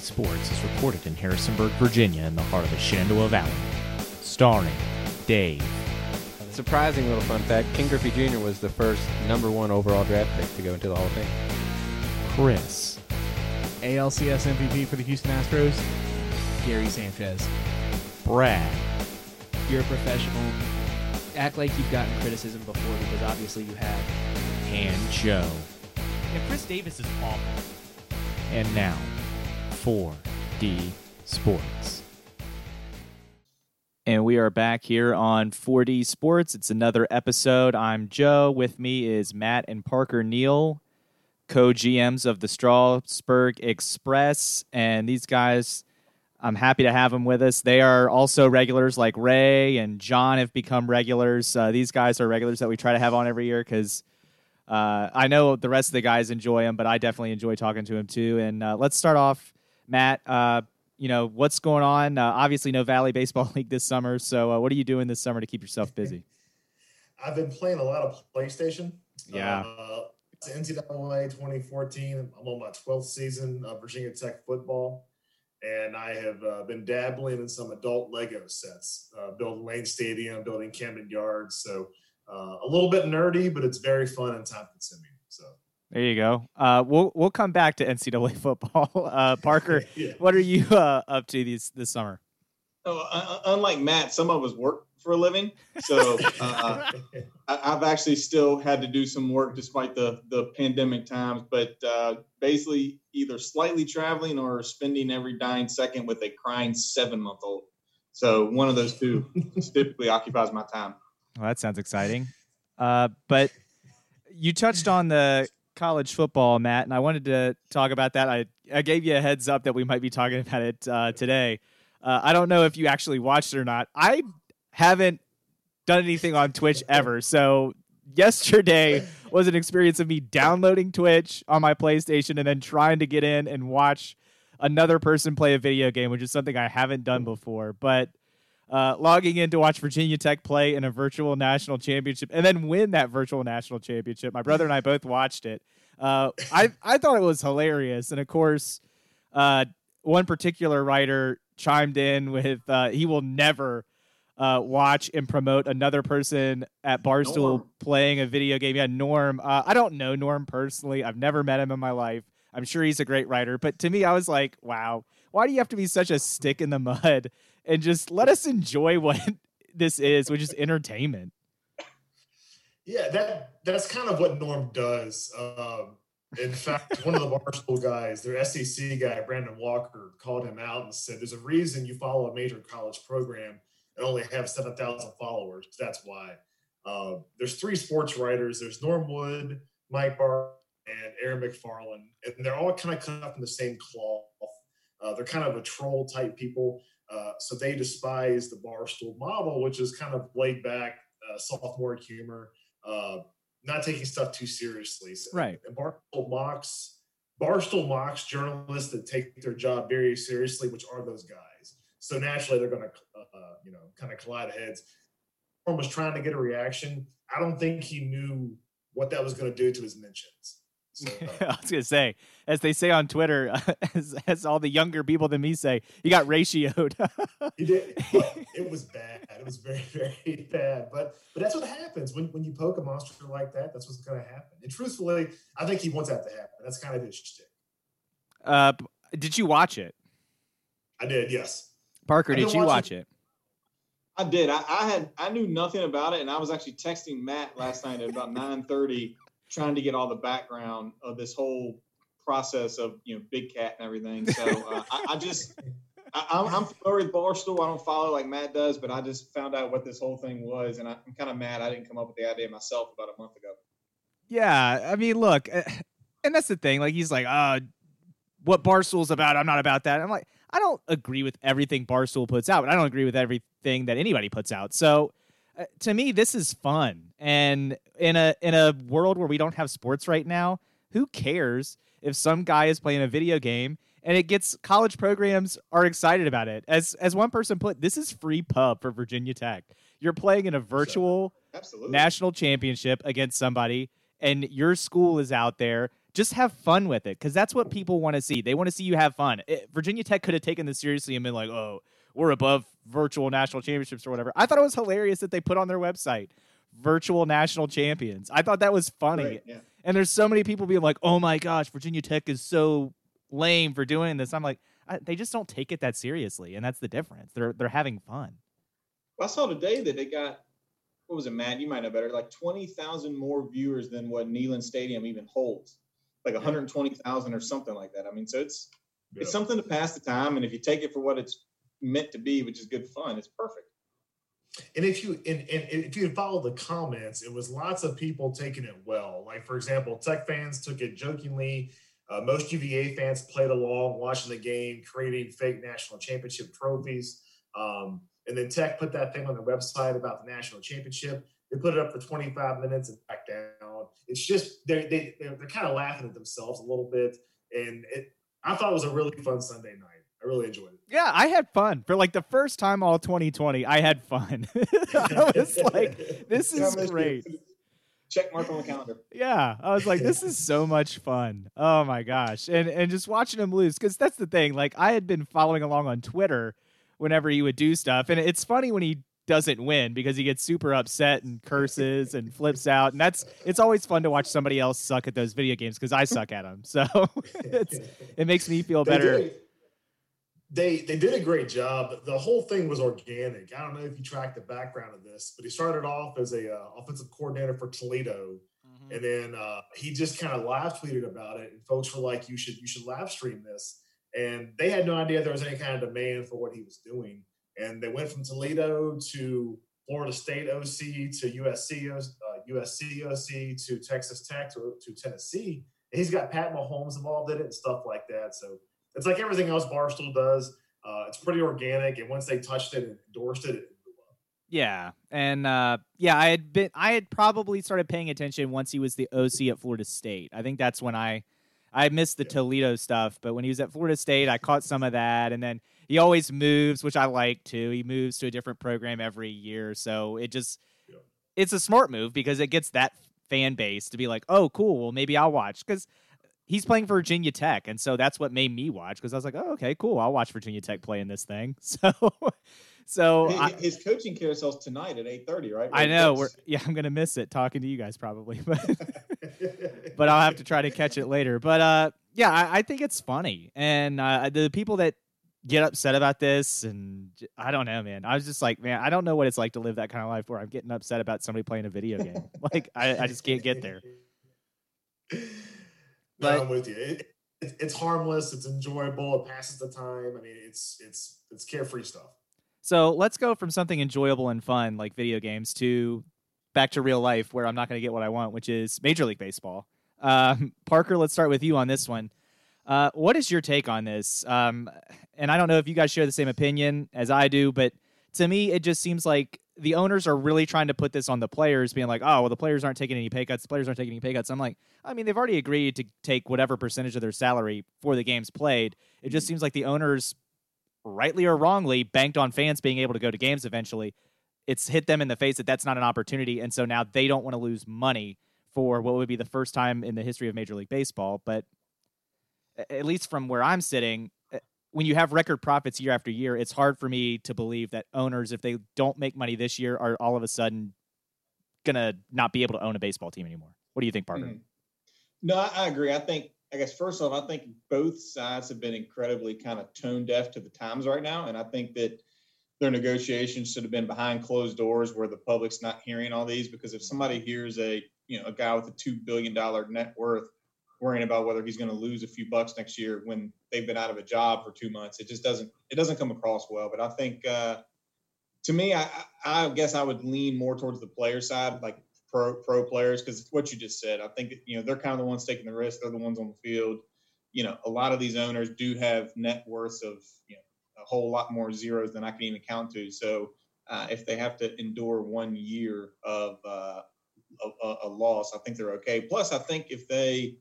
4D Sports is recorded in Harrisonburg, Virginia, in the heart of the Shenandoah Valley. Starring Dave, Surprising little fun fact Ken Griffey Jr. was the first number one overall draft pick to go into the Hall of Fame. Chris, ALCS MVP for the Houston Astros, Gary Sanchez. Brad, You're a professional. Act like you've gotten criticism before because obviously you have. and Joe. Yeah, Chris Davis is awful. And now, 4D Sports. And we are back here on 4D Sports. It's another episode. I'm Joe. With me is Matt and Parker Neal, co GMs of the Strasburg Express. And these guys, I'm happy to have them with us. They are also regulars like Ray and John have become regulars. Uh, these guys are regulars that we try to have on every year because uh, I know the rest of the guys enjoy him, but I definitely enjoy talking to him too. And uh, let's start off, Matt. Uh, you know what's going on? Uh, obviously, no Valley Baseball League this summer. So, uh, what are you doing this summer to keep yourself busy? I've been playing a lot of PlayStation. Yeah. Uh, it's NCAA 2014. I'm on my 12th season of Virginia Tech football. And I have uh, been dabbling in some adult Lego sets, uh, building Lane Stadium, building Camden Yards. So uh, a little bit nerdy, but it's very fun and time consuming. So There you go. Uh, we'll we'll come back to NCAA football. Uh, Parker, yeah. what are you uh, up to this this summer? Oh, uh, unlike Matt, some of us work for a living, so uh, I, I've actually still had to do some work despite the the pandemic times. But uh, basically, either slightly traveling or spending every dying second with a crying seven month old. So one of those two typically occupies my time. Well, that sounds exciting. Uh, but you touched on the college football, Matt, and I wanted to talk about that. I, I gave you a heads up that we might be talking about it uh, today. Uh, I don't know if you actually watched it or not. I haven't done anything on Twitch ever. So yesterday was an experience of me downloading Twitch on my PlayStation and then trying to get in and watch another person play a video game, which is something I haven't done before. But uh, logging in to watch Virginia Tech play in a virtual national championship and then win that virtual national championship. My brother and I both watched it. Uh, I I thought it was hilarious, and of course, uh, one particular writer chimed in with uh, he will never uh, watch and promote another person at Barstool Norm. playing a video game. Yeah, Norm. Uh, I don't know Norm personally. I've never met him in my life. I'm sure he's a great writer, but to me, I was like, wow, why do you have to be such a stick in the mud and just let us enjoy what this is, which is entertainment? Yeah, that that's kind of what Norm does. Um, in fact, one of the Barstool guys, their SEC guy, Brandon Walker, called him out and said, "There's a reason you follow a major college program and only have seven thousand followers. That's why." Uh, there's three sports writers. There's Norm Wood, Mike Barr, and Aaron McFarling, and they're all kind of cut in the same cloth. Uh, they're kind of a troll type people, uh, so they despise the Barstool model, which is kind of laid back, uh, sophomore humor uh, not taking stuff too seriously. So, Right. And Barstool mocks Barstool mocks journalists that take their job very seriously, which are those guys. So naturally, they're going to, uh, you know, kind of collide heads. Norm was trying to get a reaction. I don't think he knew what that was going to do to his mentions. So, uh, I was gonna say, as they say on Twitter, as, as all the younger people than me say, you got ratioed. He did. It was bad. It was very, very bad. But but that's what happens when, when you poke a monster like that. That's what's going to happen. And truthfully, I think he wants that to happen. That's kind of his shtick. uh, did you watch it, I did, yes. Parker? Did you watch watching- it? I did. I, I had I knew nothing about it, and I was actually texting Matt last night at about nine thirty, trying to get all the background of this whole process of you know Big Cat and everything. So uh, I, I just I, I'm, I'm familiar with Barstool. I don't follow like Matt does, but I just found out what this whole thing was, and I, I'm kind of mad I didn't come up with the idea myself about a month ago. Yeah, I mean, look, uh, and that's the thing. Like, he's like, uh, what Barstool's about, I'm not about that. I'm like, I don't agree with everything Barstool puts out, but I don't agree with everything that anybody puts out. So, Uh, to me, this is fun. And in a in a world where we don't have sports right now, who cares if some guy is playing a video game and it gets college programs are excited about it? As as one person put, this is free pub for Virginia Tech. You're playing in a virtual Absolutely. national championship against somebody and your school is out there just have fun with it because that's what people want to see. They want to see you have fun. It, Virginia Tech could have taken this seriously and been like, "Oh, we're above virtual national championships or whatever." I thought it was hilarious that they put on their website virtual national champions. I thought that was funny. Right, yeah. And there's so many people being like, "Oh my gosh, Virginia Tech is so lame for doing this." I'm like, I, they just don't take it that seriously, and that's the difference. They're they're having fun. I saw today that they got what was it, Matt? You might know better. Like twenty thousand more viewers than what Neyland Stadium even holds, like one hundred twenty thousand or something like that. I mean, so it's Yeah. it's something to pass the time, and if you take it for what it's meant to be, which is good fun, it's perfect. And if you and, and if you follow the comments, it was lots of people taking it well. Like for example, Tech fans took it jokingly. Uh, most UVA fans played along, watching the game, creating fake national championship trophies. Um, and then Tech put that thing on their website about the national championship. They put it up for 25 minutes and back down. It's just they're they, they're, they're kind of laughing at themselves a little bit. And it, I thought it was a really fun Sunday night. I really enjoyed it. Yeah, I had fun for like the first time all 2020. I had fun. I was like, this is great. Check mark on the calendar. Yeah, I was like, this is so much fun. Oh my gosh, and and just watching him lose because that's the thing. Like I had been following along on Twitter whenever he would do stuff, and it's funny when he doesn't win because he gets super upset and curses and flips out, and that's it's always fun to watch somebody else suck at those video games because I suck at them. So it's it makes me feel better. They they did a great job. The whole thing was organic. I don't know if you tracked the background of this, but he started off as a uh, offensive coordinator for Toledo, Mm-hmm. and then uh, he just kind of live tweeted about it, and folks were like, "You should you should live stream this." And they had no idea there was any kind of demand for what he was doing, and they went from Toledo to Florida State OC to USC uh, USC OC to Texas Tech to, to Tennessee. And he's got Pat Mahomes involved in it and stuff like that. So it's like everything else Barstool does. Uh, it's pretty organic, and once they touched it and endorsed it, it blew up. Yeah, and uh, yeah, I had been I had probably started paying attention once he was the OC at Florida State. I think that's when I I missed the Yeah. Toledo stuff, but when he was at Florida State, I caught some of that, and then he always moves, which I like too. He moves to a different program every year, so it just Yeah. it's a smart move because it gets that fan base to be like, oh, cool, well maybe I'll watch because. He's playing for Virginia Tech, and so that's what made me watch because I was like, "Oh, okay, cool. I'll watch Virginia Tech play in this thing." So, so His, I, his coaching carousel's tonight at eight thirty, right? I Where he know. We're yeah. I'm gonna miss it talking to you guys probably, but but I'll have to try to catch it later. But uh, yeah, I, I think it's funny, and uh, the people that get upset about this, and i don't know, man. I was just like, man, I don't know what it's like to live that kind of life where I'm getting upset about somebody playing a video game. like, I, I just can't get there. No, I'm with you. It, it, it's harmless. It's enjoyable. It passes the time. I mean, it's it's it's carefree stuff. So let's go from something enjoyable and fun like video games to back to real life where I'm not going to get what I want, which is Major League Baseball. Um, Parker, let's start with you on this one. Uh, what is your take on this? Um, and I don't know if you guys share the same opinion as I do, but to me, it just seems like the owners are really trying to put this on the players, being like, oh, well, the players aren't taking any pay cuts. The players aren't taking any pay cuts. I'm like, I mean, they've already agreed to take whatever percentage of their salary for the games played. It just seems like the owners rightly or wrongly, banked on fans being able to go to games eventually. It's hit them in the face that that's not an opportunity, and so now they don't want to lose money for what would be the first time in the history of Major League Baseball. But at least from where I'm sitting, when you have record profits year after year, it's hard for me to believe that owners, if they don't make money this year, are all of a sudden gonna not be able to own a baseball team anymore. What do you think, Parker? Mhm. No, I, I agree. I think, I guess, first off, I think both sides have been incredibly kind of tone deaf to the times right now. And I think that their negotiations should have been behind closed doors where the public's not hearing all these. Because if somebody hears a, you know, a guy with a $2 billion net worth worrying about whether he's going to lose a few bucks next year when they've been out of a job for two months, it just doesn't, it doesn't come across well. But I think, uh, to me, I, I guess I would lean more towards the player side, like pro pro players, because what you just said. I think you know they're kind of the ones taking the risk. They're the ones on the field. You know, a lot of these owners do have net worths of you know a whole lot more zeros than I can even count to. So uh, if they have to endure one year of uh, a, a, a loss, I think they're okay. Plus, I think if they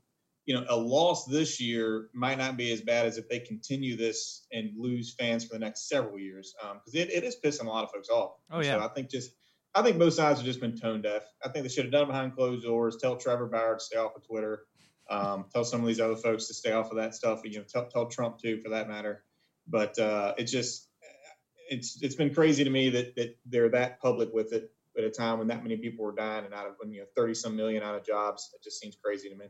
you know, a loss this year might not be as bad as if they continue this and lose fans for the next several years. Because it, it is pissing a lot of folks off. Oh, yeah. So I think just, I think both sides have just been tone deaf. I think they should have done it behind closed doors. Tell Trevor Bauer to stay off of Twitter. Um, tell some of these other folks to stay off of that stuff. You know, tell, tell Trump too, for that matter. But uh, it just it's it's been crazy to me that that they're that public with it at a time when that many people were dying and out of when you know thirty some million out of jobs. It just seems crazy to me.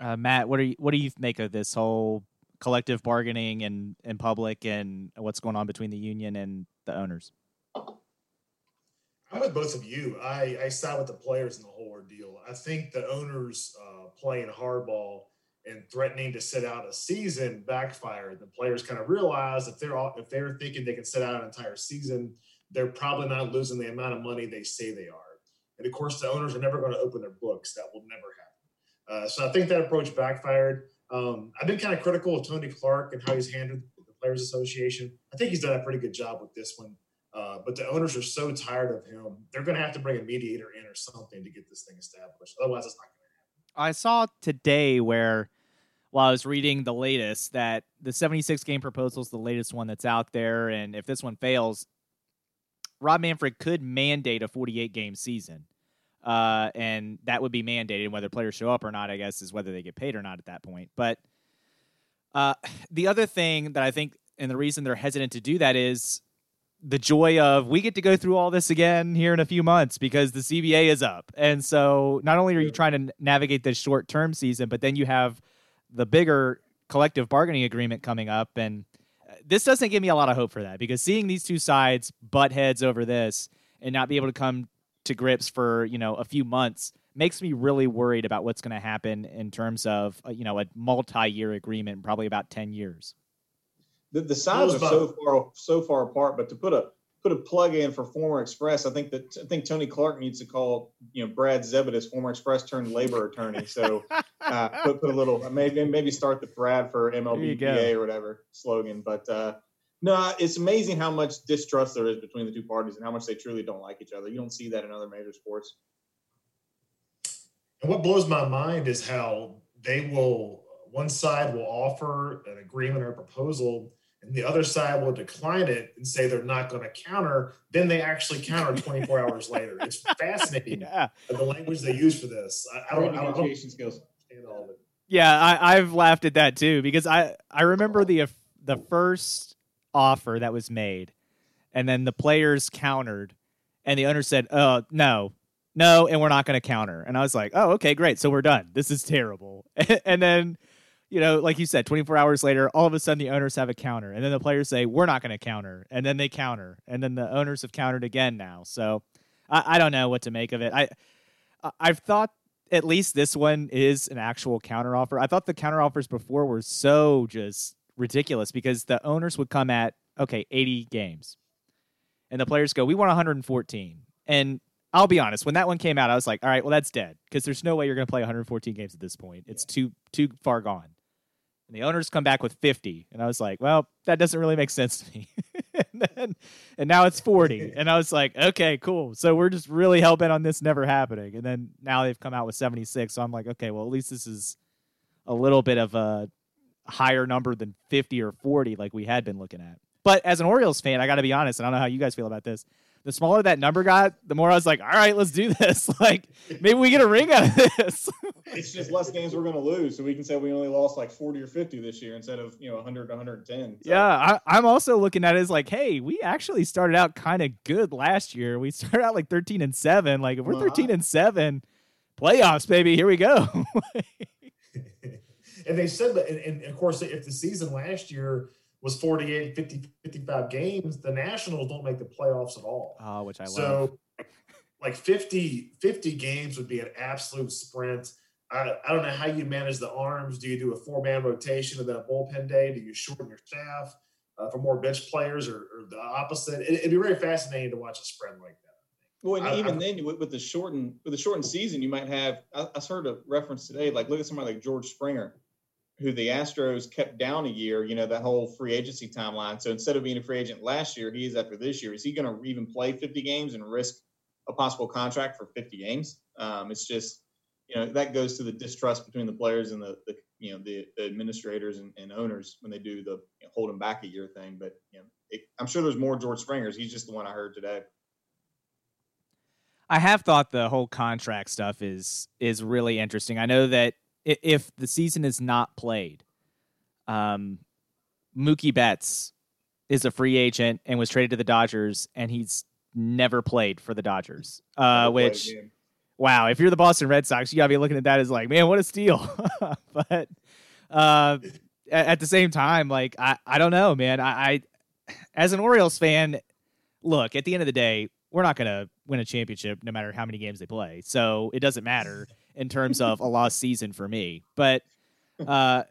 Uh, Matt, what are you, what do you make of this whole collective bargaining and in public and what's going on between the union and the owners? I'm with both of you. I, I side with the players in the whole ordeal. I think the owners uh, playing hardball and threatening to sit out a season backfired. The players kind of realize if they're all, if they're thinking they can sit out an entire season, they're probably not losing the amount of money they say they are. And of course, the owners are never going to open their books. That will never happen. Uh, so I think that approach backfired. Um, I've been kind of critical of Tony Clark and how he's handled the Players Association. I think he's done a pretty good job with this one. Uh, but the owners are so tired of him, they're going to have to bring a mediator in or something to get this thing established. Otherwise, it's not going to happen. I saw today where, while I was reading the latest, that the 76 game proposal is the latest one that's out there. And if this one fails, Rob Manfred could mandate a 48 game season. Uh, and that would be mandated. Whether players show up or not, I guess, is whether they get paid or not at that point. But uh, the other thing that I think, and the reason they're hesitant to do that is the joy of we get to go through all this again here in a few months because the CBA is up. And so not only are you trying to navigate this short term season, but then you have the bigger collective bargaining agreement coming up. And uh, this doesn't give me a lot of hope for that because seeing these two sides butt heads over this and not be able to come to grips for, you know, a few months makes me really worried about what's going to happen in terms of, uh, you know, a multi year agreement, probably about 10 years the, the sides are so far so far apart. But to put a put a plug in for former Express, I think that I think Tony Clark needs to call you know Brad Zebitis, former Express turned labor attorney. So uh, put, put a little maybe maybe start the Brad for MLBPA or whatever slogan. But uh, no, it's amazing how much distrust there is between the two parties and how much they truly don't like each other. You don't see that in other major sports. And what blows my mind is how they will one side will offer an agreement or a proposal and the other side will decline it and say they're not going to counter, then they actually counter 24 hours later. It's fascinating yeah. Uh, the language they use for this. I, I don't, I don't skills. all of it. Yeah, I, I've laughed at that too because I I remember oh. the the first offer that was made, and then the players countered, and the owner said, "Oh no, no, and we're not going to counter." And I was like, "Oh, okay, great. So we're done. This is terrible." and then you know, like you said, 24 hours later, all of a sudden the owners have a counter, and then the players say, "We're not going to counter," and then they counter, and then the owners have countered again now. So I, I don't know what to make of it. I I've thought at least this one is an actual counter offer. I thought the counter offers before were so just ridiculous because the owners would come at okay 80 games, and the players go, "We want 114," and I'll be honest. When that one came out, I was like, "All right, well, that's dead because there's no way you're going to play 114 games at this point. It's too too far gone." And the owners come back with 50. And I was like, well, that doesn't really make sense to me. and, then, and now it's 40. And I was like, okay, cool. So we're just really hell bent on this never happening. And then now they've come out with 76. So I'm like, okay, well, at least this is a little bit of a higher number than 50 or 40 like we had been looking at. But as an Orioles fan, I got to be honest, and I don't know how you guys feel about this the smaller that number got, the more I was like, all right, let's do this. Like, maybe we get a ring out of this. it's just less games we're going to lose. So we can say we only lost like 40 or 50 this year instead of, you know, 100 to 110. So. Yeah. I, am also looking at it as like, hey, we actually started out kind of good last year. We started out like 13 and 7. Like, if we're uh-huh. 13 and 7, playoffs, baby, here we go. And they said that, and, and of course, if the season last year, was 48, 50, 55 games, the Nationals don't make the playoffs at all. Oh, which I so, love. Like 50, 50 games would be an absolute sprint. I, I don't know how you manage the arms. Do you do a four man rotation and then a bullpen day? Do you shorten your staff uh, for more bench players or, or the opposite? It, would be very fascinating to watch a spread like that. Well, and I, even I, then, with, with, the shortened with the shortened season, you might have. I, I heard a reference today. Like, look at somebody like George Springer who the Astros kept down a year, you know, that whole free agency timeline. So instead of being a free agent last year, he is after this year. Is he going to even play 50 games and risk a possible contract for 50 games? Um, it's just, you know, that goes to the distrust between the players and the, the you know, the, the administrators and, and, owners when they do the you know, hold back a year thing. But, you know, it, I'm sure there's more George Springers. He's just the one I heard today. I have thought the whole contract stuff is is really interesting. I know that if the season is not played, um, Mookie Betts is a free agent and was traded to the Dodgers, and he's never played for the Dodgers. Uh, played which wow, if you're the Boston Red Sox, you gotta be looking at that as like, man, what a steal. but uh, at, at the same time, like I, I don't know, man. I, I as an Orioles fan, look, at the end of the day, we're not gonna win a championship no matter how many games they play. So it doesn't matter in terms of a lost season for me. But uh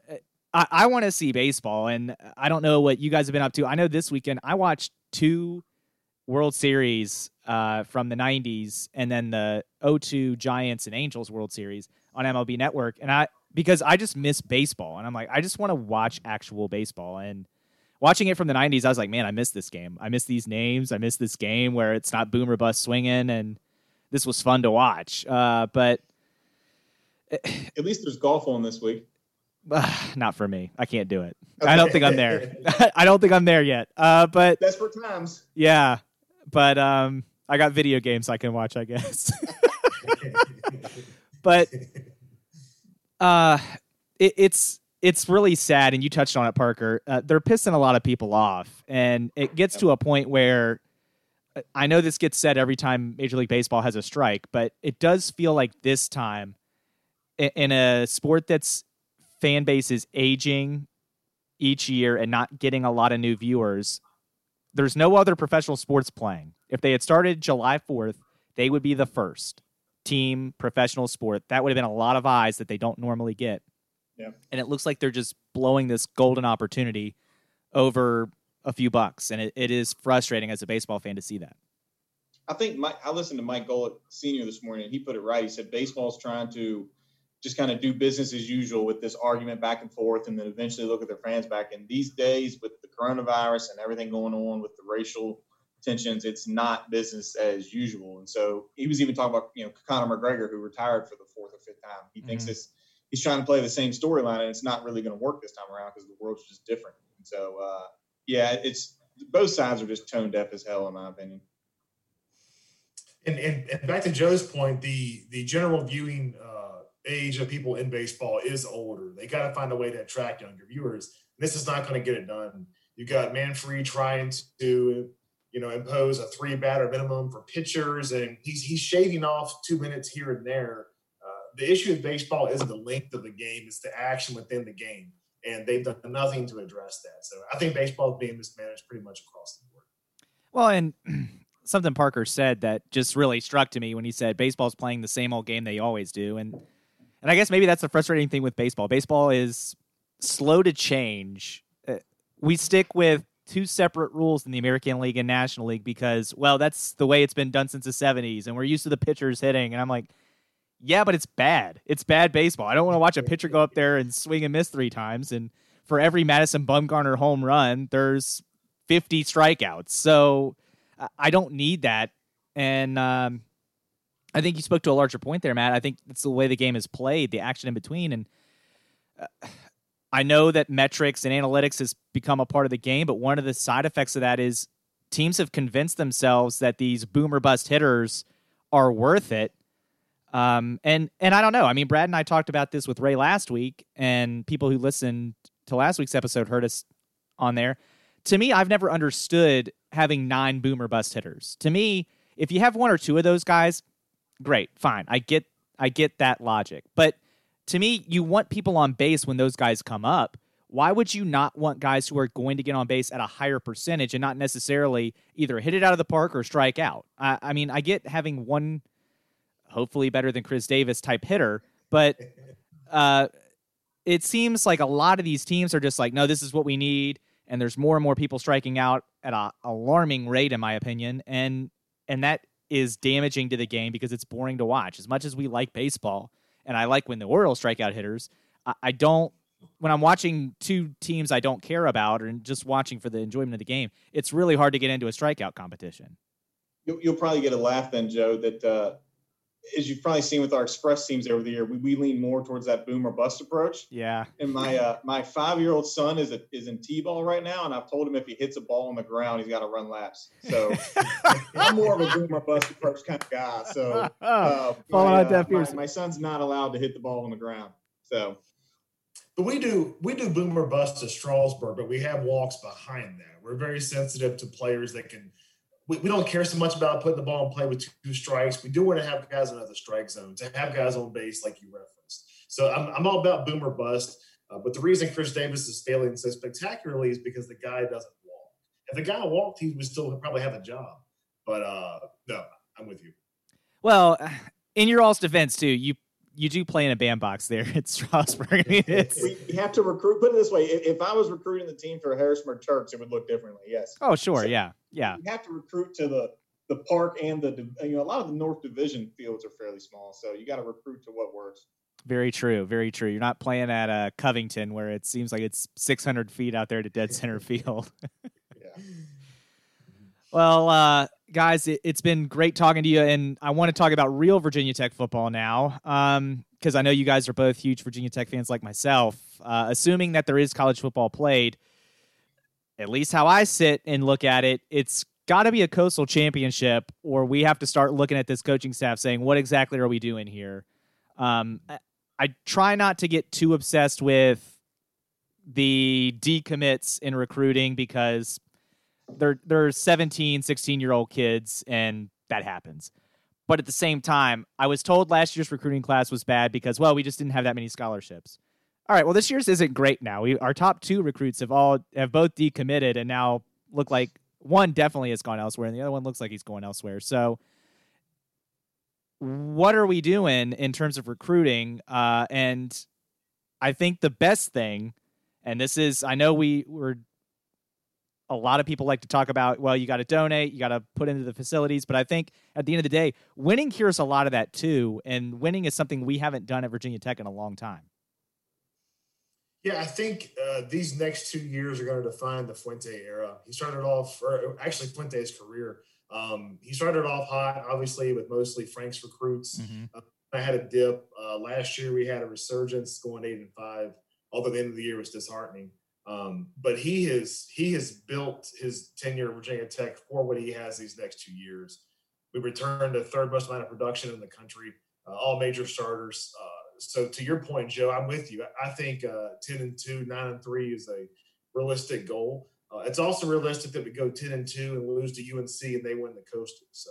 I, I want to see baseball, and I don't know what you guys have been up to. I know this weekend I watched two World Series uh, from the 90s and then the 02 Giants and Angels World Series on MLB Network. And I, because I just miss baseball. And I'm like, I just want to watch actual baseball. And watching it from the 90s, I was like, man, I miss this game. I miss these names. I miss this game where it's not boom or bust swinging. And this was fun to watch. Uh, but At least there's golf on this week. not for me. I can't do it. I don't think I'm there. I don't think I'm there yet. Uh, but Desperate times. yeah, but um, I got video games I can watch, I guess. but uh, it, it's it's really sad, and you touched on it, Parker. Uh, they're pissing a lot of people off, and it gets to a point where uh, I know this gets said every time Major League Baseball has a strike, but it does feel like this time in a sport that's fan base is aging each year and not getting a lot of new viewers. There's no other professional sports playing. If they had started July 4th, they would be the first team professional sport. That would have been a lot of eyes that they don't normally get. Yeah. And it looks like they're just blowing this golden opportunity over a few bucks. And it, it is frustrating as a baseball fan to see that. I think Mike, I listened to Mike Golic Senior this morning, and he put it right. He said baseball's trying to just kind of do business as usual with this argument back and forth, and then eventually look at their fans back. And these days, with the coronavirus and everything going on with the racial tensions, it's not business as usual. And so he was even talking about you know Conor McGregor, who retired for the fourth or fifth time. He thinks Mhm. this he's trying to play the same storyline, and it's not really going to work this time around because the world's just different. And so uh, yeah, it's both sides are just tone deaf as hell, in my opinion. And, and, and back to Joe's point, the the general viewing uh, age of people in baseball is older. They got to find a way to attract younger viewers. This is not going to get it done. You got Manfred trying to, you know, impose a three batter minimum for pitchers, and he's he's shaving off two minutes here and there. Uh, the issue with baseball isn't the length of the game; it's the action within the game, and they've done nothing to address that. So I think baseball is being mismanaged pretty much across the board. Well, and something Parker said that just really struck to me when he said baseball's playing the same old game they always do, and and I guess maybe that's the frustrating thing with baseball. Baseball is slow to change. Uh, We stick with two separate rules in the American League and National League because, well, that's the way it's been done since the '70s, and we're used to the pitchers hitting. And I'm like, yeah, but it's bad. It's bad baseball. I don't want to watch a pitcher go up there and swing and miss three times, and for every Madison Bumgarner home run, there's 50 strikeouts. So I- I don't need that. And um, I think you spoke to a larger point there, Matt. I think it's the way the game is played, the action in between. And uh, I know that metrics and analytics has become a part of the game, but one of the side effects of that is teams have convinced themselves that these boomer bust hitters are worth it. Um, and and I don't know. I mean, Brad and I talked about this with Ray last week, and people who listened to last week's episode heard us on there. To me, I've never understood having nine boomer bust hitters. To me, if you have one or two of those guys, great, fine. I get I get that logic. But to me, you want people on base when those guys come up. Why would you not want guys who are going to get on base at a higher percentage and not necessarily either hit it out of the park or strike out? I, I mean, I get having one, hopefully better than Chris Davis type hitter, but uh, it seems like a lot of these teams are just like, no, this is what we need, and there's more and more people striking out at a alarming rate, in my opinion, and and that is damaging to the game because it's boring to watch. As much as we like baseball, and I like when the Orioles strike out hitters, I, I don't. When I'm watching two teams I don't care about, and just watching for the enjoyment of the game, it's really hard to get into a strikeout competition. You'll, you'll probably get a laugh then, Joe. That uh, as you've probably seen with our express teams over the year, we, we lean more towards that boom or bust approach. Yeah, And my uh, my five year old son is a, is in t-ball right now, and I've told him if he hits a ball on the ground, he's got to run laps. So I'm more of a boom or bust approach kind of guy. So uh, Falling my, on deaf my- ears. my son's not allowed to hit the ball on the ground. So, but we do we do boomer bust to Strasburg, but we have walks behind that. We're very sensitive to players that can. We, we don't care so much about putting the ball in play with two strikes. We do want to have guys in other strike zone to have guys on base, like you referenced. So I'm, I'm all about boomer bust. Uh, but the reason Chris Davis is failing so spectacularly is because the guy doesn't walk. If the guy walked, he would still probably have a job. But uh, no, I'm with you. Well, in your all's defense too, you you do play in a bandbox there at Strasburg. I mean, we have to recruit. Put it this way: if, if I was recruiting the team for Harrisonburg Turks, it would look differently. Yes. oh sure, So- yeah, yeah, You have to recruit to the the park and the you know a lot of the North Division fields are fairly small, so you got to recruit to what works. very true, very true. You're not playing at uh, Covington where it seems like it's 600 feet out there to dead center field. Yeah. Well, uh, guys, it, it's been great talking to you, and I want to talk about real Virginia Tech football now, because I know you guys are both huge Virginia Tech fans like myself. Uh, assuming that there is college football played, at least how I sit and look at it, it's got to be a coastal championship, or we have to start looking at this coaching staff saying, "What exactly are we doing here?" Um, I, I try not to get too obsessed with the decommits in recruiting because they're they're 17 16 year old kids and that happens but at the same time i was told last year's recruiting class was bad because well we just didn't have that many scholarships all right well this year's isn't great now. We our top two recruits have all have both decommitted and now look like one definitely has gone elsewhere and the other one looks like he's going elsewhere. So what are we doing in terms of recruiting? Uh, and i think the best thing and this is i know we were a lot of people like to talk about well you got to donate you got to put into the facilities but i think at the end of the day winning cures a lot of that too and winning is something we haven't done at virginia tech in a long time Yeah, I think uh, these next two years are going to define the Fuente era. He started off, or actually Fuente's career. Um, he started off hot, obviously, with mostly Frank's recruits. I had a dip uh, last year. We had a resurgence, going eight and five. Although the end of the year was disheartening, um, but he has he has built his tenure at Virginia Tech for what he has these next two years. We returned the third most amount of production in the country, uh, all major starters. So to your point, Joe, I'm with you. I think uh, ten and two, nine and three is a realistic goal. Uh, it's also realistic that we go ten and two and lose to UNC and they win the Coastal. So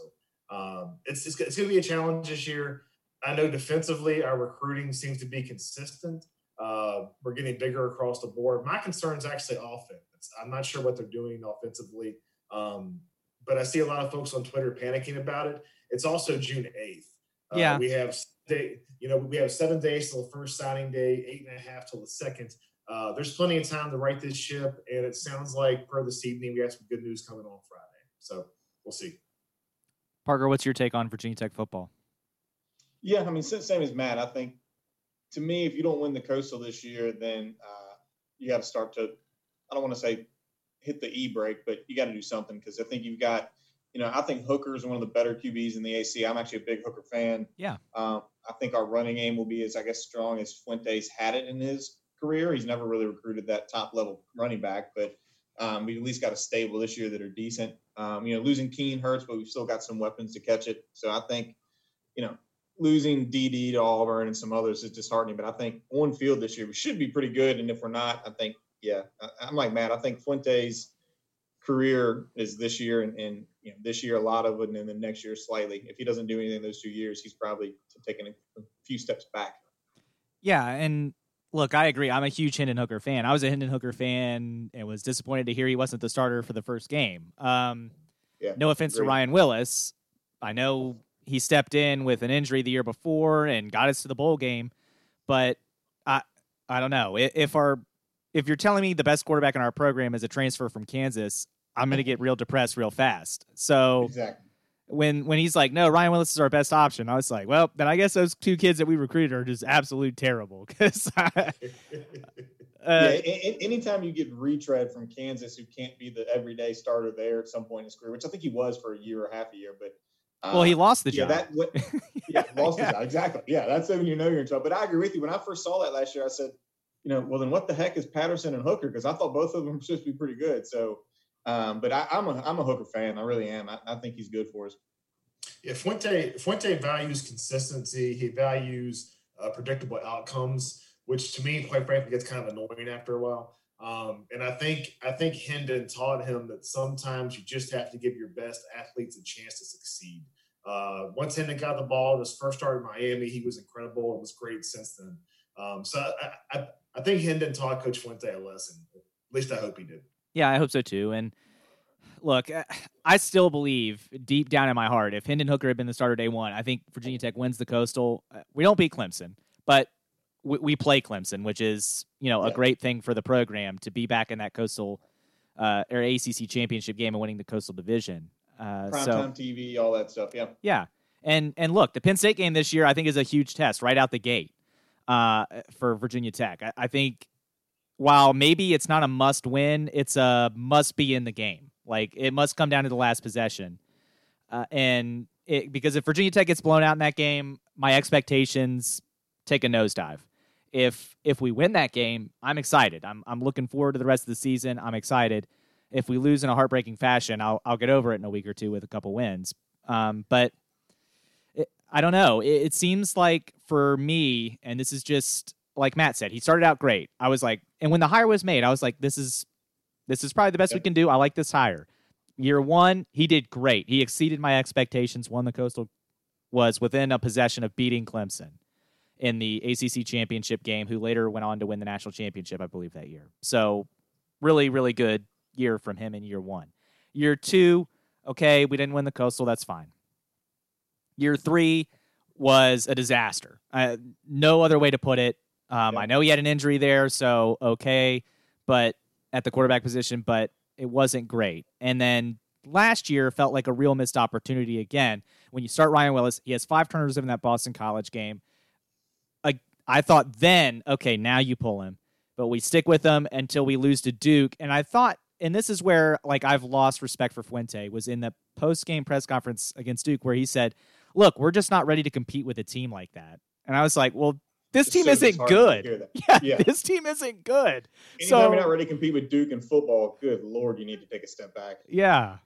um, it's it's, it's going to be a challenge this year. I know defensively, our recruiting seems to be consistent. Uh, we're getting bigger across the board. My concern is actually offense. I'm not sure what they're doing offensively, um, but I see a lot of folks on Twitter panicking about it. It's also June 8th. Uh, Yeah. we have day, you know, we have seven days till the first signing day, eight and a half till the second. Uh, there's plenty of time to right this ship, and it sounds like per this evening we have some good news coming on Friday. So we'll see. parker what's your take on virginia tech football Yeah, I mean, same as Matt. I think to me, if you don't win the Coastal this year, then uh, you got to start to, I don't want to say hit the e brake, but you got to do something because I think you've got, you know, I think Hooker is one of the better QBs in the AC. I'm actually a big Hooker fan. Yeah. Um, I think our running game will be as, I guess, strong as Fuentes had it in his career. He's never really recruited that top level running back, but um, we at least got a stable this year that are decent. Um, you know, losing Keene hurts, but we've still got some weapons to catch it. So I think, you know, losing DD to Auburn and some others is disheartening. But I think on field this year we should be pretty good. And if we're not, I think yeah, I, I'm like Matt. I think Fuentes' career is this year, and, and you know this year a lot of it, and then the next year slightly. If he doesn't do anything those two years, he's probably taking a, a few steps back. Yeah, and look, I agree. I'm a huge Hendon Hooker fan. I was a Hendon Hooker fan and was disappointed to hear he wasn't the starter for the first game. Um, Yeah, no offense to. Ryan Willis. I know he stepped in with an injury the year before and got us to the bowl game, but I I don't know. If our if you're telling me the best quarterback in our program is a transfer from Kansas, I'm going to get real depressed real fast. So Exactly. when when he's like, "No, Ryan Willis is our best option," I was like, "Well, then I guess those two kids that we recruited are just absolute terrible." Because uh, yeah, anytime you get retread from Kansas, who can't be the everyday starter there at some point in his career, which I think he was for a year or half a year, but uh, well, he lost the yeah, job. that what, yeah, lost Yeah. the job exactly. Yeah, that's when you know you're in trouble. But I agree with you. When I first saw that last year, I said, you know, well then what the heck is Patterson and Hooker? Because I thought both of them were supposed to be pretty good. So, um, but I, I'm a I'm a Hooker fan. I really am. I, I think he's good for us. Yeah, Fuente Fuente values consistency. He values uh, predictable outcomes, which to me, quite frankly, gets kind of annoying after a while. Um, and I think I think Hendon taught him that sometimes you just have to give your best athletes a chance to succeed. Uh, once Hendon got the ball, his first start in Miami, he was incredible and was great since then. Um, so I, I, I think Hendon taught Coach Fuente a lesson. At least I hope he did. Yeah, I hope so too. And look, I still believe deep down in my heart, if Hendon Hooker had been the starter day one, I think Virginia Tech wins the Coastal. Uh, we don't beat Clemson, but we, we play Clemson, which is you know a great thing for the program to be back in that Coastal uh, or ACC championship game and winning the Coastal Division. Uh, Prime so, time TV, all that stuff. Yeah. Yeah, and and look, the Penn State game this year I think is a huge test right out the gate uh, for Virginia Tech. I, I think while maybe it's not a must win, it's a must be in the game. Like it must come down to the last possession, uh, and it, because if Virginia Tech gets blown out in that game, my expectations take a nosedive. If if we win that game, I'm excited. I'm I'm looking forward to the rest of the season. I'm excited. If we lose in a heartbreaking fashion, I'll I'll get over it in a week or two with a couple wins. Um, but I don't know. It, it seems like for me, and this is just like Matt said, he started out great. I was like, and when the hire was made, I was like, this is this is probably the best we can do. I like this hire. Year one, he did great. He exceeded my expectations. Won the Coastal, was within a possession of beating Clemson in the ACC championship game, who later went on to win the national championship, I believe, that year. So, really, really good year from him in year one. Year two, okay, we didn't win the Coastal. That's fine. Year three was a disaster. Uh, no other way to put it. Um, I know he had an injury there, so okay, but at the quarterback position, but it wasn't great. And then last year felt like a real missed opportunity again. When you start Ryan Willis, he has five turnovers in that Boston College game. I, I thought then, okay, now you pull him, but we stick with him until we lose to Duke. And I thought, and this is where like I've lost respect for Fuente was in the post game press conference against Duke where he said, "Look, we're just not ready to compete with a team like that." And I was like, "Well, this It's team so isn't disheartening to hear good. Yeah, Yeah. this team isn't good." Anytime So- you're not ready to compete with Duke in football, good lord, you need to take a step back. Yeah.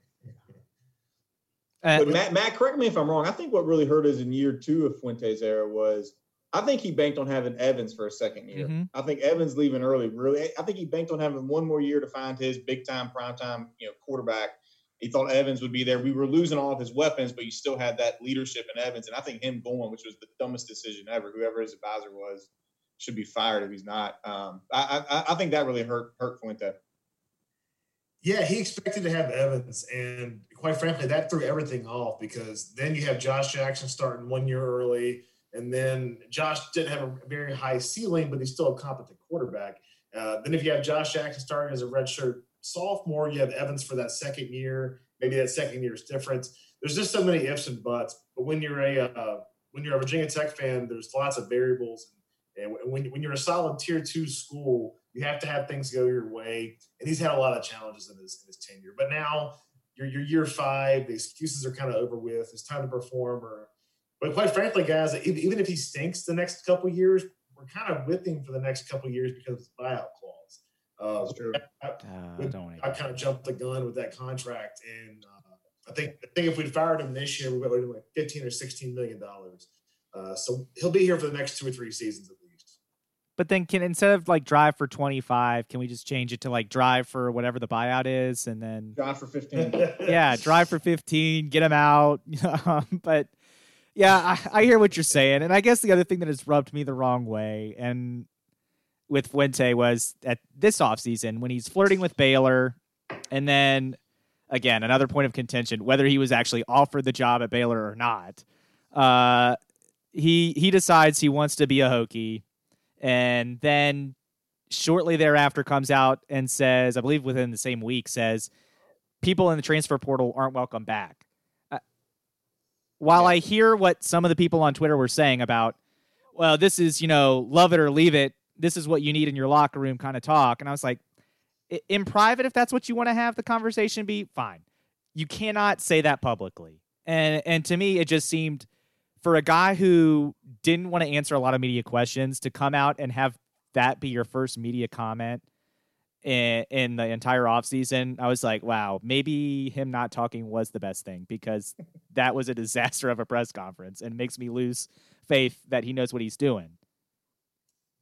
Uh, But Matt, Matt, correct me if I'm wrong. I think what really hurt us in year two of Fuente's era was I think he banked on having Evans for a second year. Mhm. I think Evans leaving early really. I think he banked on having one more year to find his big time, prime time, you know, quarterback. He thought Evans would be there. We were losing all of his weapons, but you still had that leadership in Evans. And I think him going, which was the dumbest decision ever, whoever his advisor was, should be fired if he's not. Um, I, I, I think that really hurt hurt Fuente. Yeah, he expected to have Evans, and quite frankly, that threw everything off because then you have Josh Jackson starting one year early, and then Josh didn't have a very high ceiling, but he's still a competent quarterback. Uh, then if you have Josh Jackson starting as a redshirt sophomore, you have Evans for that second year. Maybe that second year is different. There's just so many ifs and buts. But when you're a uh, when you're a Virginia Tech fan, there's lots of variables. And when, when you're a solid tier two school, you have to have things go your way. And he's had a lot of challenges in his, in his tenure. But now you're, you're year five, the excuses are kind of over with. It's time to perform. Or, but quite frankly, guys, even if he stinks the next couple years, we're kind of with him for the next couple years because of his buyout. Uh, true. I, uh, with- I kind of jumped the gun with that contract, and uh, I think I think if we'd fired him this year, we would have like fifteen or sixteen million dollars. Uh, so he'll be here for the next two or three seasons at least. But then can instead of like drive for 25, can we just change it to like drive for whatever the buyout is and then drive for 15. yeah, drive for 15, get him out. Um, but yeah, I, I hear what you're saying. And I guess the other thing that has rubbed me the wrong way and with Fuente was at this offseason when he's flirting with Baylor and then again, another point of contention, whether he was actually offered the job at Baylor or not. Uh, he he decides he wants to be a Hokie and then shortly thereafter comes out and says, I believe within the same week, says people in the transfer portal aren't welcome back. Uh, while I hear what some of the people on Twitter were saying about, well, this is, you know, love it or leave it. This is what you need in your locker room kind of talk. And I was like, in private, if that's what you want to have the conversation be, fine. You cannot say that publicly. And and to me, it just seemed for a guy who didn't want to answer a lot of media questions to come out and have that be your first media comment in, in the entire offseason, I was like, wow, maybe him not talking was the best thing because that was a disaster of a press conference and makes me lose faith that he knows what he's doing.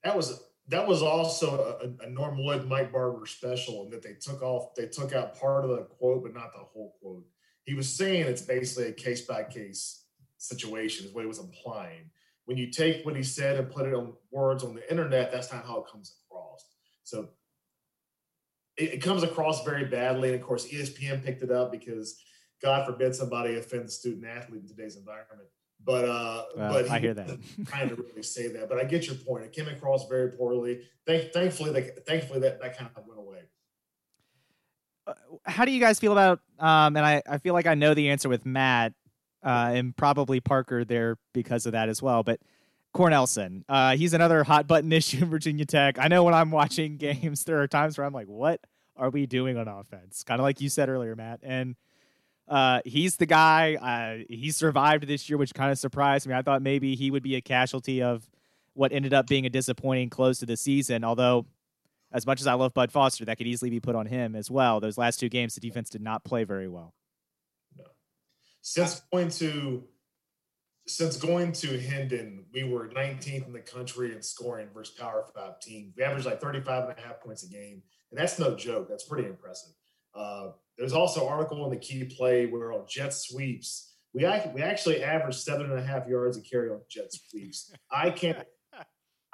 That was that was also a, a Norm Wood, Mike Barber special, and that they took off, they took out part of the quote, but not the whole quote. He was saying it's basically a case by case situation, is what he was implying. When you take what he said and put it on words on the internet, that's not how it comes across. So it, it comes across very badly. And of course, ESPN picked it up because God forbid somebody offend the student athlete in today's environment. But uh, Well, but I hear that. trying to really say that. But I get your point. It came across very poorly. Thank, thankfully, they, thankfully that that kind of went away. how do you guys feel about um and I, I feel like I know the answer with Matt uh and probably Parker there because of that as well, but Cornelsen. Uh he's another hot button issue in Virginia Tech. I know when I'm watching games there are times where I'm like, what are we doing on offense? Kind of like you said earlier, Matt. And uh he's the guy uh he survived this year which kind of surprised me. I thought maybe he would be a casualty of what ended up being a disappointing close to the season, although as much as I love Bud Foster, that could easily be put on him as well. Those last two games, the defense did not play very well. Since going to since going to Hendon, we were 19th in the country in scoring versus Power Five teams. We averaged like 35 and a half points a game, and that's no joke. That's pretty impressive. Uh, there's also an article in the key play where on jet sweeps, we we actually averaged seven and a half yards a carry on jet sweeps. I can't.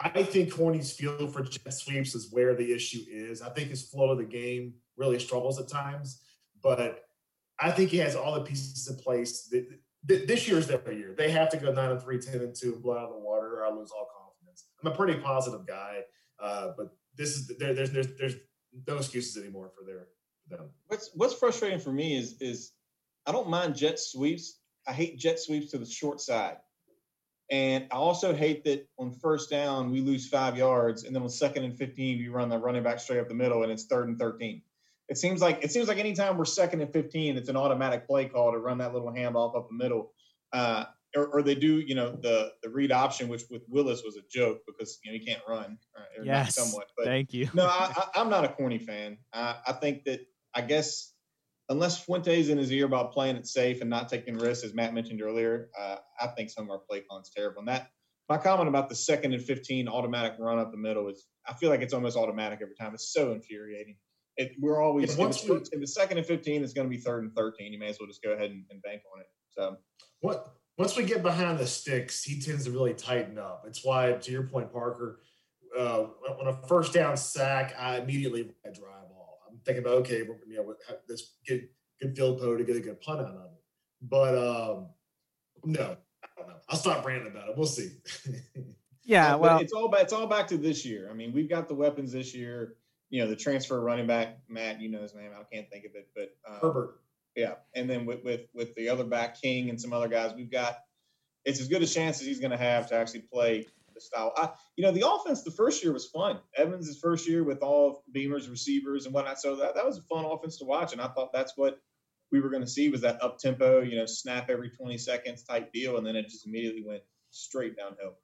I think Corny's feel for jet sweeps is where the issue is. I think his flow of the game really struggles at times, but I think he has all the pieces in place. Th- th- This year's their year. They have to go 9 and 3, 10 and 2, and blow out of the water, or I lose all confidence. I'm a pretty positive guy, uh, but this is there, there's there's there's no excuses anymore for their What's what's frustrating for me is is I don't mind jet sweeps. I hate jet sweeps to the short side. And I also hate that on first down we lose five yards, and then on second and fifteen we run the running back straight up the middle, and it's third and thirteen. It seems like it seems like anytime we're second and fifteen, it's an automatic play call to run that little handoff up the middle. Uh, or, or they do, you know, the the read option, which with Willis was a joke because you know he can't run, uh, not Yes, somewhat. But Thank you. no, I, I, I'm not a corny fan. I, I think that I guess unless Fuente's in his ear about playing it safe and not taking risks, as Matt mentioned earlier, uh, I think some of our play calling's terrible. And that my comment about the second and 15 automatic run up the middle is I feel like it's almost automatic every time. It's so infuriating. It, we're always if it's, we- if it's second and 15, it's going to be third and 13. You may as well just go ahead and, and bank on it. So What once we get behind the sticks, he tends to really tighten up. It's why, to your point, Parker, uh, on a first down sack, I immediately drive thinking about okay, we're, you know, this get good field pole to get a good punt out of it. But um, no, I don't know. I'll stop ranting about it. We'll see. Yeah, but well, it's all back. It's all back to this year. I mean, we've got the weapons this year. You know, the transfer running back, Matt. You know his name. I can't think of it, but um, Herbert. Yeah, and then with with with the other back, King, and some other guys, we've got. It's as good a chance as he's going to have to actually play the style. I, you know, the offense the first year was fun. Evans' first year with all Beamer's receivers and whatnot. So that, that was a fun offense to watch, and I thought that's what we were going to see was that up tempo, you know, snap every 20 seconds type deal, and then it just immediately went straight downhill.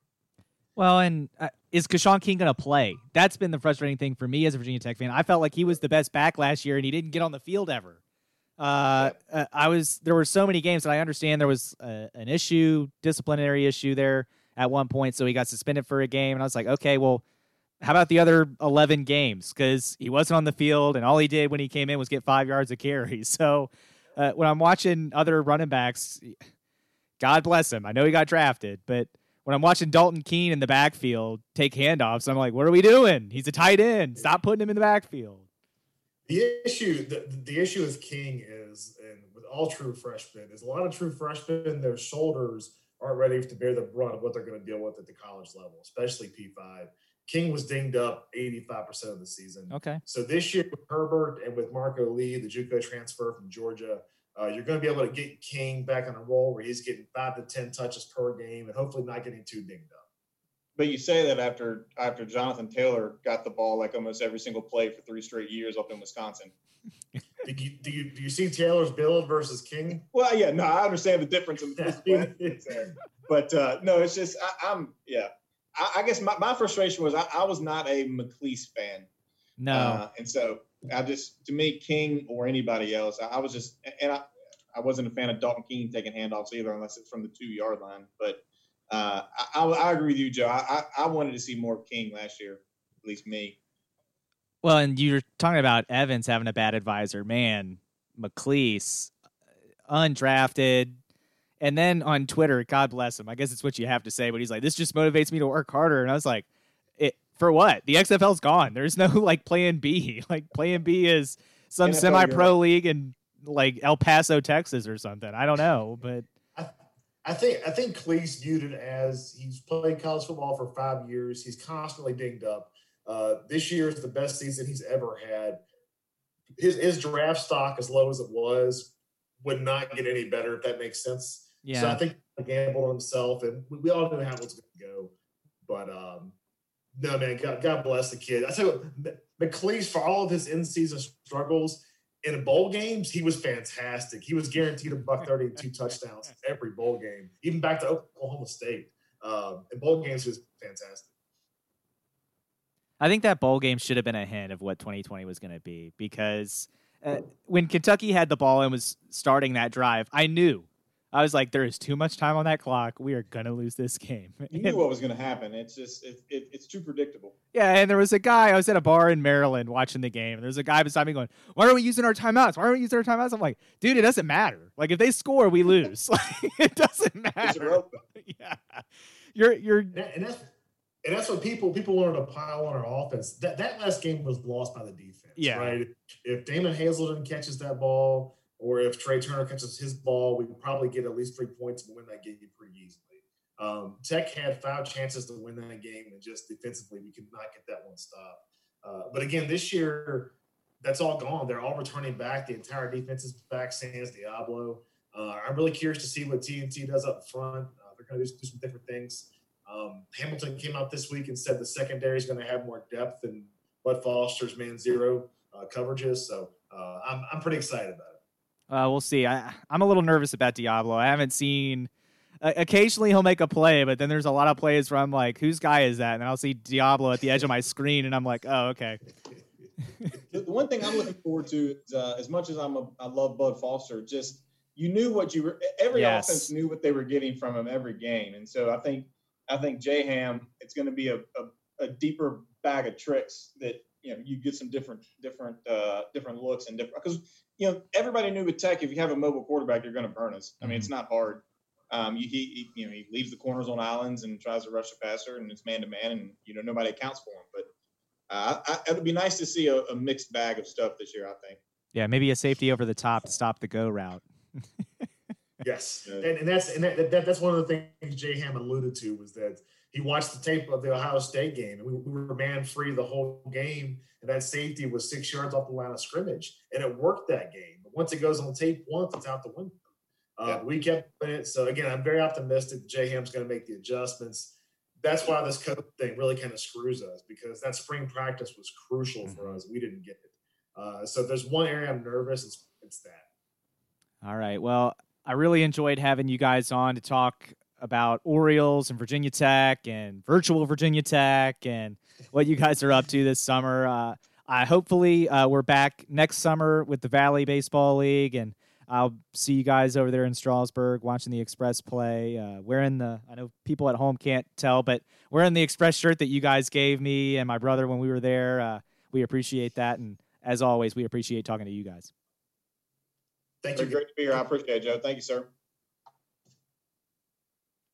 well, and uh, is Keshawn King going to play? That's been the frustrating thing for me as a Virginia Tech fan. I felt like he was the best back last year, and he didn't get on the field ever. Uh, uh, I was there were so many games, that I understand there was uh, an issue, disciplinary issue there at one point, so he got suspended for a game, and I was like, okay, well, how about the other eleven games? Because he wasn't on the field, and all he did when he came in was get five yards of carry. So uh, when I'm watching other running backs, God bless him. I know he got drafted, but when I'm watching Dalton Keene in the backfield take handoffs, I'm like, what are we doing? He's a tight end. Stop putting him in the backfield. The issue, the, the issue with King is, and with all true freshmen, is a lot of true freshmen, their shoulders aren't ready to bear the brunt of what they're going to deal with at the college level, especially P5. King was dinged up 85% of the season. Okay. So this year with Herbert and with Marco Lee, the JUCO transfer from Georgia, uh, you're going to be able to get King back on a roll where he's getting five to 10 touches per game and hopefully not getting too dinged up. But you say that after after Jonathan Taylor got the ball like almost every single play for three straight years up in Wisconsin. Do you, do you, do you see Taylor's build versus King? Well, yeah, no, I understand the difference in the but uh, no, it's just I, I'm yeah. I, I guess my, my frustration was I, I was not a McClease fan, No. uh, and so I just to me King or anybody else, I, I was just and I I wasn't a fan of Dalton Keene taking handoffs either, unless it's from the two yard line. But uh, I, I, I agree with you, Joe. I, I, I wanted to see more King last year. at least me. Well, and you're talking about Evans having a bad advisor. Man, McClease, uh, undrafted. And then on Twitter, God bless him. I guess it's what you have to say, but he's like, this just motivates me to work harder. And I was like, it for what? The XFL's gone. There's no like plan B. Like plan B is some semi pro league in like El Paso, Texas or something. I don't know, but I, I think I think Cleese viewed it as he's played college football for five years. He's constantly dinged up. Uh, this year is the best season he's ever had. His his draft stock, as low as it was, would not get any better if that makes sense. yeah. So I think he gambled on himself, and we, we all knew how it was going to go. But um, no, man, God, God bless the kid. I tell you, what, McClease for all of his in-season struggles in bowl games, he was fantastic. He was guaranteed a buck thirty and two touchdowns every bowl game, even back to Oklahoma State. Um, in bowl games, he was fantastic. I think that bowl game should have been a hint of what 2020 was going to be because uh, when Kentucky had the ball and was starting that drive, I knew. I was like, there is too much time on that clock. We are going to lose this game. You knew what was going to happen. It's just it, it, it's too predictable. yeah, and there was a guy, I was at a bar in Maryland watching the game, and there's a guy beside me going, Why are we using our timeouts? Why aren't we using our timeouts? I'm like, dude, it doesn't matter. Like, if they score, we lose. Like, it doesn't It's matter. irrelevant. yeah. You're, you're, and that's and that's what people people wanted to pile on our offense. That that last game was lost by the defense. Yeah. Right. If Damon Hazelton catches that ball, or if Tre Turner catches his ball, we could probably get at least three points and win that game pretty easily. Um, Tech had five chances to win that game, and just defensively, we could not get that one stop. Uh, but again, this year, that's all gone. They're all returning back. The entire defense is back. Sans Deablo. Uh, I'm really curious to see what TNT does up front. Uh, they're going to do some different things. Um, Hamilton came out this week and said the secondary is going to have more depth than Bud Foster's man zero uh, coverages. So uh, I'm, I'm pretty excited about it. Uh, we'll see. I, I'm a little nervous about Deablo. I haven't seen. Uh, occasionally he'll make a play, but then there's a lot of plays where I'm like, "Whose guy is that?" And I'll see Deablo at the edge of my screen, and I'm like, "Oh, okay." The, the one thing I'm looking forward to is uh, as much as I'm a, I love Bud Foster, just you knew what you were. Every Yes. offense knew what they were getting from him every game, and so I think I think J Ham it's going to be a, a, a deeper bag of tricks that you know you get some different different uh, different looks and different because you know everybody knew with Tech if you have a mobile quarterback you're going to burn us. I mean it's not hard. Um, you, he, he you know he leaves the corners on islands and tries to rush the passer and it's man to man and you know nobody accounts for him. But uh, I, it would be nice to see a, a mixed bag of stuff this year. I think. Yeah, maybe a safety over the top to stop the go route. Yes, Yeah. and, and that's and that, that, that's one of the things Jay Ham alluded to was that he watched the tape of the Ohio State game, and we, we were man free the whole game, and that safety was six yards off the line of scrimmage, and it worked that game. But once it goes on tape once, it's out the window. Uh, Yeah. We kept it, so again, I'm very optimistic. Jay Ham's going to make the adjustments. That's why this COVID thing really kind of screws us because that spring practice was crucial for us. We didn't get it. Uh, so if there's one area I'm nervous, it's, it's that. All right. Well, I really enjoyed having you guys on to talk about Orioles and Virginia Tech and virtual Virginia Tech and what you guys are up to this summer. Uh, I hopefully uh, we're back next summer with the Valley Baseball League, and I'll see you guys over there in Strasburg watching the Express play. Uh, wearing the I know people at home can't tell, but wearing the Express shirt that you guys gave me and my brother when we were there. Uh, we appreciate that, and as always, we appreciate talking to you guys. Thank you. great to be here. I appreciate it, Joe. Thank you, sir.